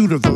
pursuit of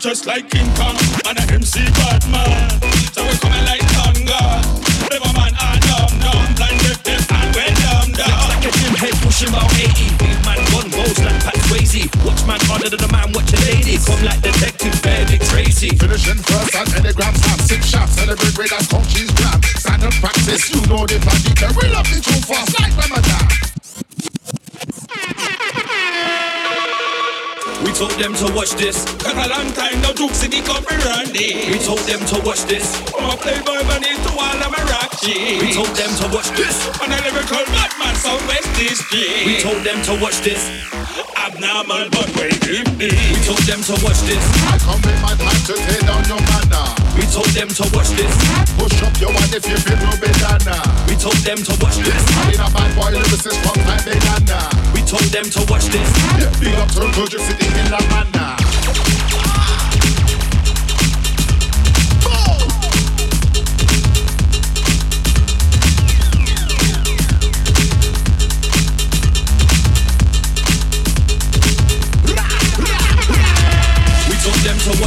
Just like King Kong and a MC Batman. So we coming like thunder. Never man and dumb dumb, blind deaf deaf and well dumb dumb. Like a gym head pushing about 80. Big man gun goes like Pat Swayze. Watch man harder than a man watch a lady. Come like detective Benedict Tracy. Finishing first at telegram snap, six shots, celebrate with us, coaches grab. Standard practice, you know the party, we love the too fast like Ramadan. Told them to watch this. Cause a long time no Duke City come for Randy. We told them to watch this. I'm a playboy bunny to all of my rock We told them to watch this. And a lyrical madman Southwest District. We told them to watch this. Abnormal but way deep We told them to watch this. I come with my time to tear down your manner. We told them to watch this. Push up your one if you feel no banana. We told them to watch this. I mean a bad boy lyricist from time banana. We told them to watch this. Yeah, big up to Culture City in La Manna.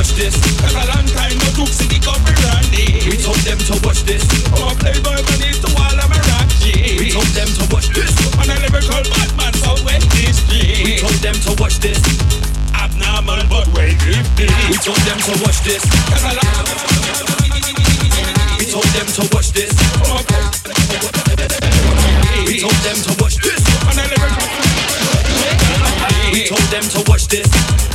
Watch this. Cause a long time no took city Randy. We told them to watch this. Oh, playboy bunny to all of my We told them to watch this. On a lyrical Batman Southwest We told them to watch this. Abnormal but way gifted. We told them to watch this. Cause a long We told them to watch this. We told them to watch this. We told them to watch this.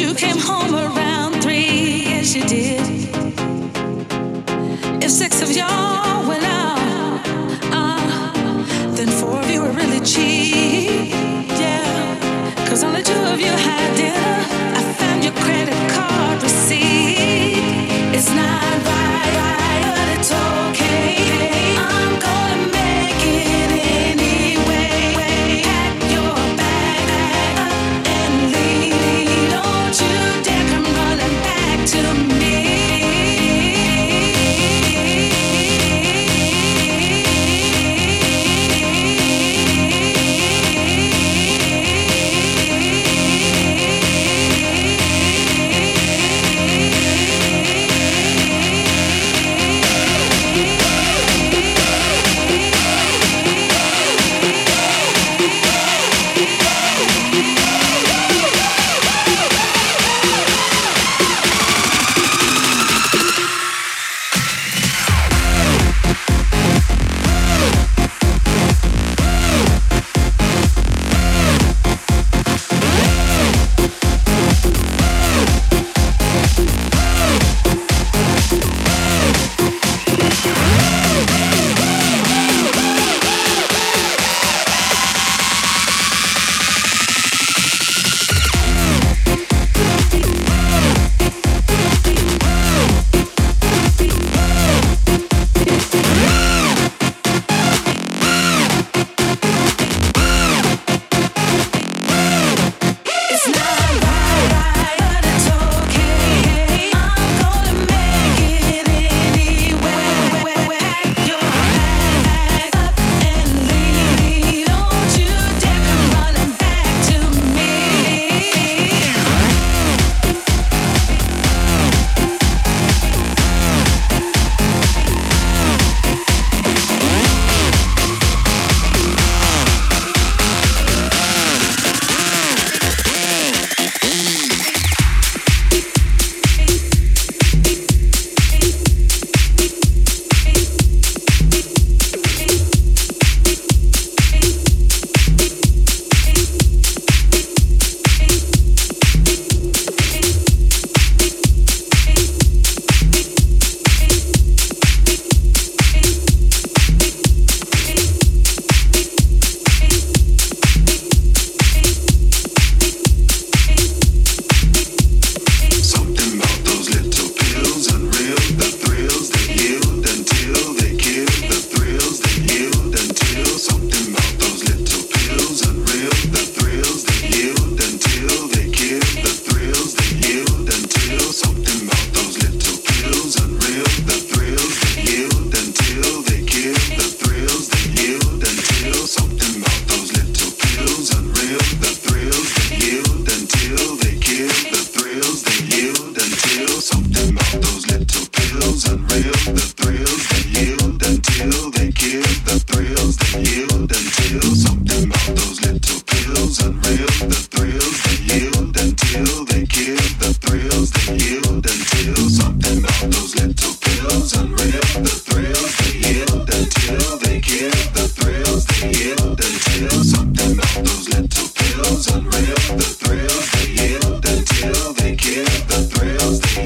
You came home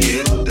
thrills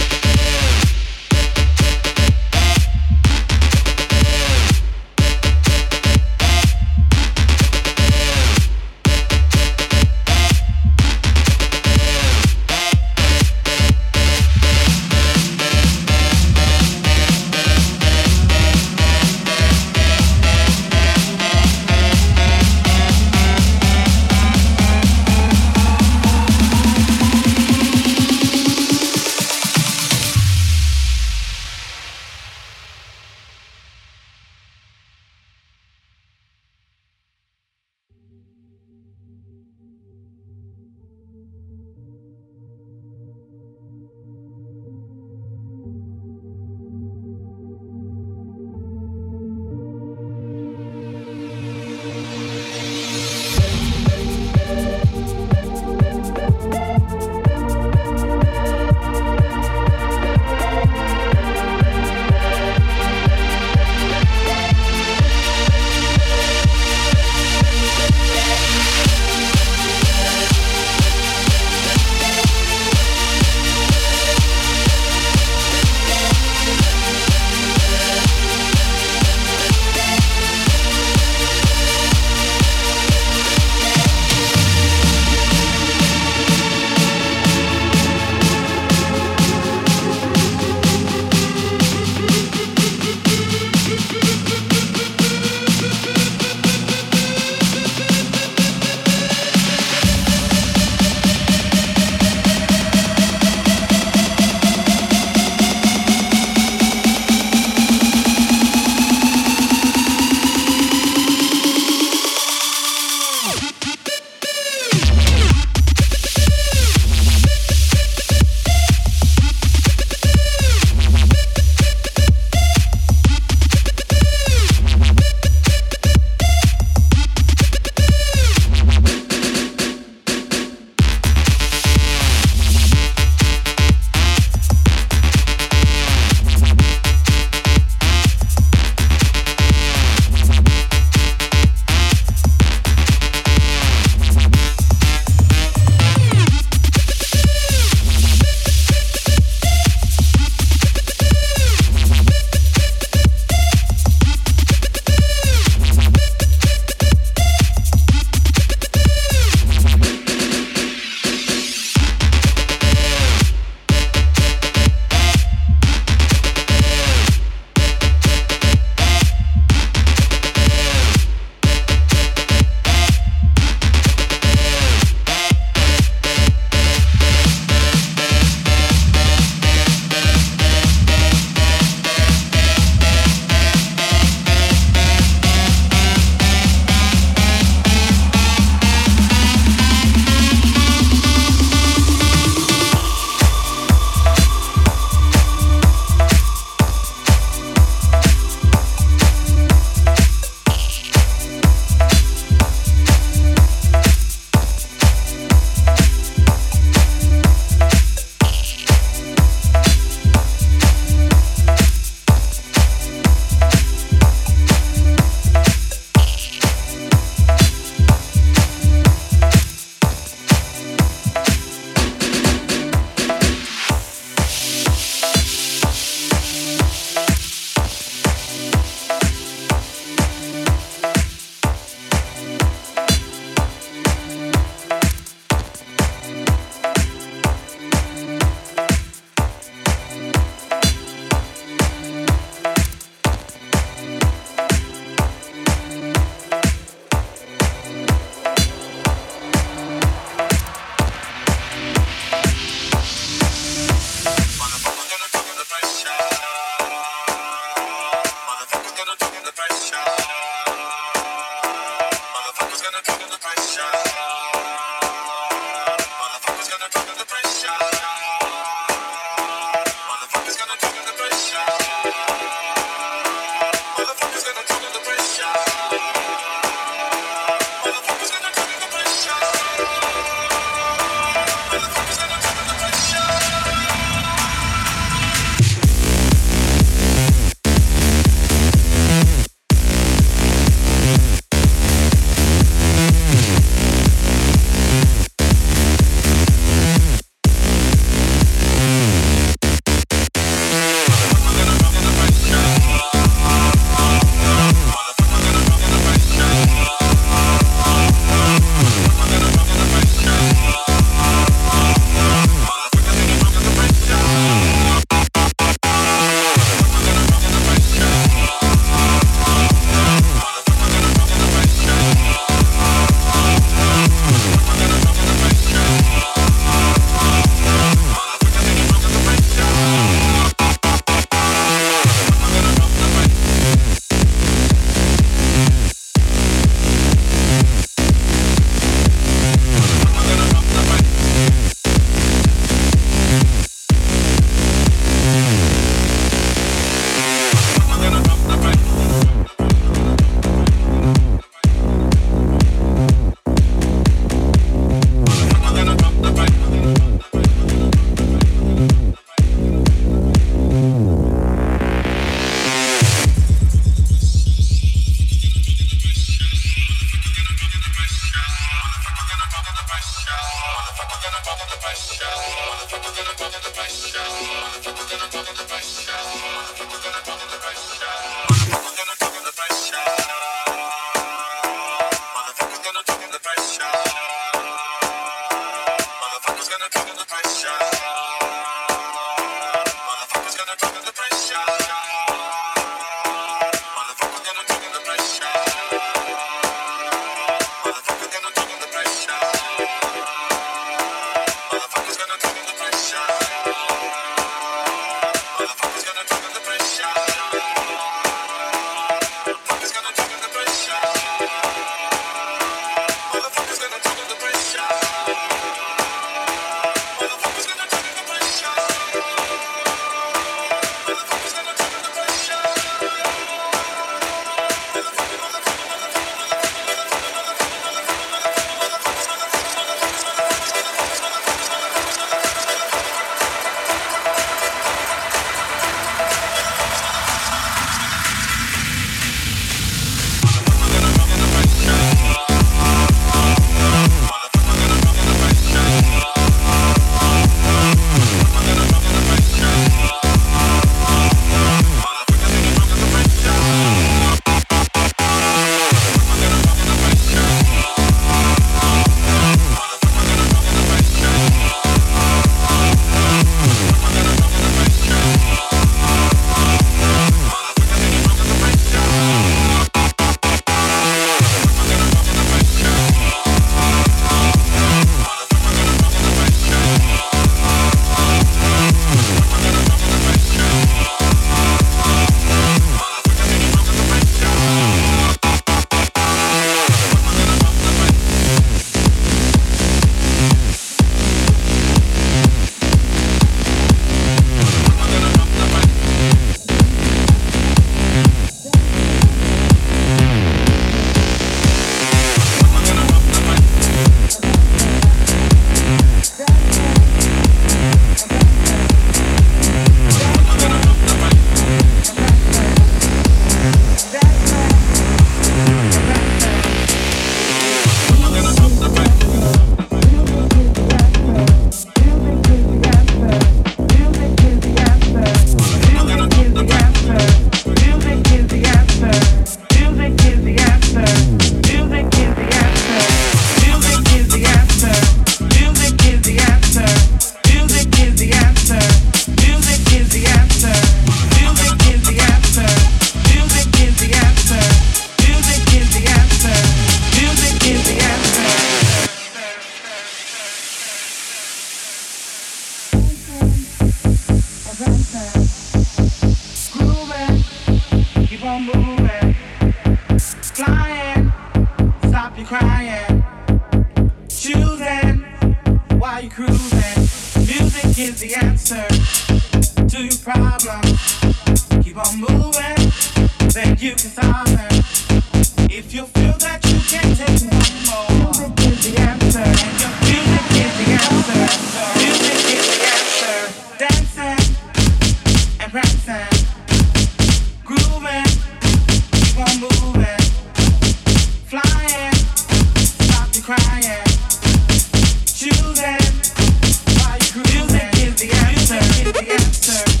Feet are headed